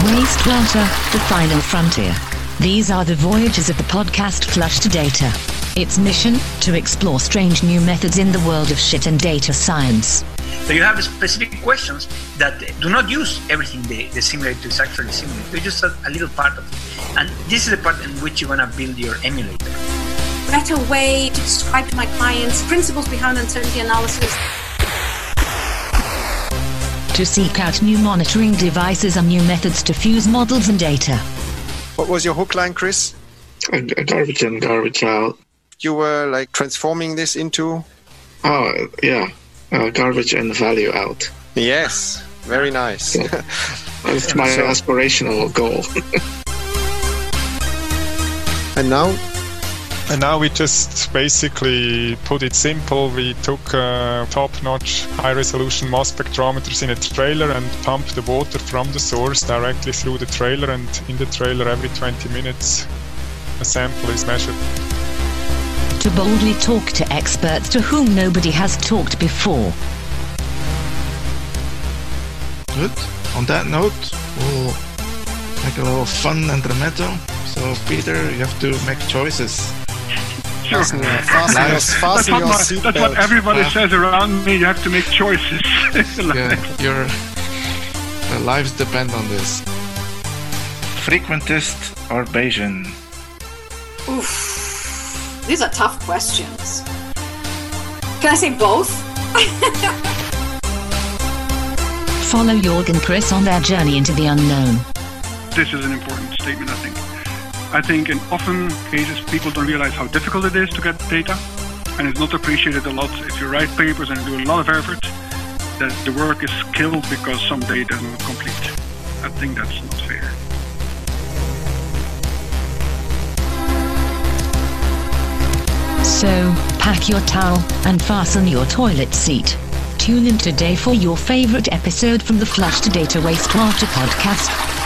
Wastewater, the final frontier. These are the voyages of the podcast Flush to Data. Its mission, to explore strange new methods in the world of shit and data science. So you have specific questions that do not use everything the, the simulator is actually simulating. They just a, a little part of it. And this is the part in which you're going to build your emulator. Better way to describe to my clients principles behind uncertainty analysis. To seek out new monitoring devices and new methods to fuse models and data. What was your hook line, Chris? Uh, garbage in, garbage out. You were like transforming this into? Oh, yeah. Uh, garbage and value out. Yes, very nice. So, that's my So- aspirational goal. and now? And now we just basically put it simple. We took uh, top-notch high-resolution mass spectrometers in a trailer and pumped the water from the source directly through the trailer. And in the trailer, every 20 minutes, a sample is measured. To boldly talk to experts to whom nobody has talked before. Good. On that note, we'll make a little fun and intermezzo. So, Peter, you have to make choices. Sure. Fasten your, fasten your, That's what, your my, that's what everybody Yeah. says around me. You have to make choices. Yeah, your uh, lives depend on this. Frequentist or Bayesian? Oof. These are tough questions. Can I say both? Follow Jorg and Chris on their journey into the unknown. this is an important statement, I think. I think in often cases people don't realize how difficult it is to get data, and it's not appreciated a lot if you write papers and do a lot of effort, that the work is killed because some data is not complete. I think that's not fair. So, pack your towel and fasten your toilet seat. Tune in today for your favorite episode from the Flush to Data Wastewater podcast.